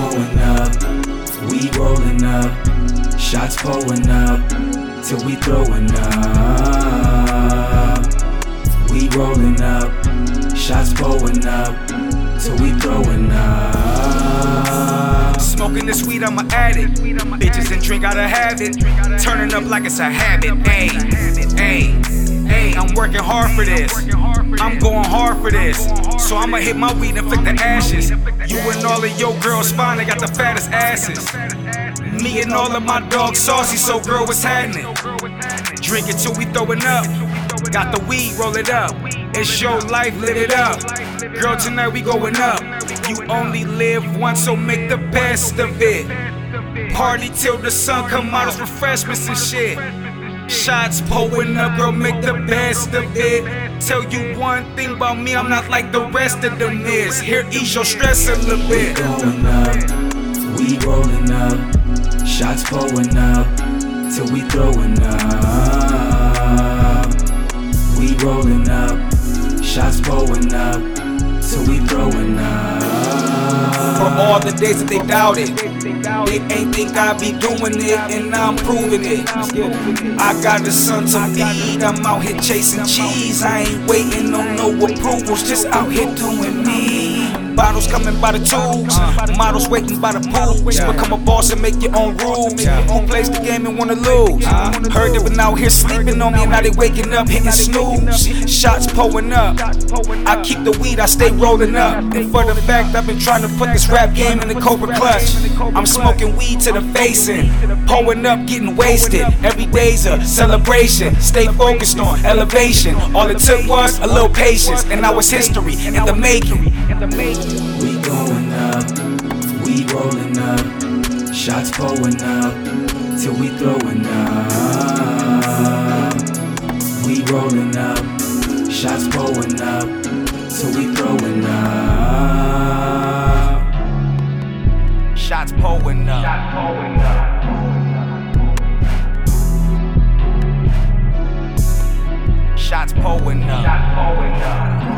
Up, we rolling up, shots pulling up, till we throwing up. We rolling up, shots pulling up, till we throwing up. Smoking this weed, I'm an addict. Bitches and drink, gotta have it. Turning up like it's a habit. Ayy, ayy, ayy, I'm working hard for this. I'm going hard for this. So I'ma hit my weed and flick the ashes. You and all of your girls fine, they got the fattest asses. Me and all of my dogs saucy, so girl, what's happening? Drink it till we throwing up. Got the weed, roll it up. It's your life, lit it up. Girl, tonight we going up. You only live once, so make the best of it. Party till the sun come out, refreshments and shit. Shots pulling up, girl, make the best of it. Tell you one thing about me, I'm not like the rest of them is. Here, ease your stress a little bit. We going up, we rolling up, shots pulling up, till we throwing up. We rolling up, shots pulling up, till we throwing up. All the days that they doubted, they ain't think I be doing it, and I'm proving it. I got the son to feed, I'm out here chasing cheese. I ain't waiting on no approvals, just out here doing me. Bottles coming by the tubes, uh. models waiting by the pools. Become a boss and make your own rules. Who plays the game and wanna lose? Uh. Heard they been out here sleeping on me, and now they waking up hitting snooze. Shots pulling up. I keep the weed, I stay rolling up. And for the fact I've been trying to put this rap game in the Cobra clutch. I'm smoking weed to the face and pulling up, getting wasted. Every day's a celebration. Stay focused on elevation. All it took was a little patience, and now it's history in the making. We going up, we rolling up, shots pulling up, till we throwing up. We rolling up, shots pulling up, till we throwing up. Shots pulling up. Shots pulling up. Shots pulling up. Shots pulling up,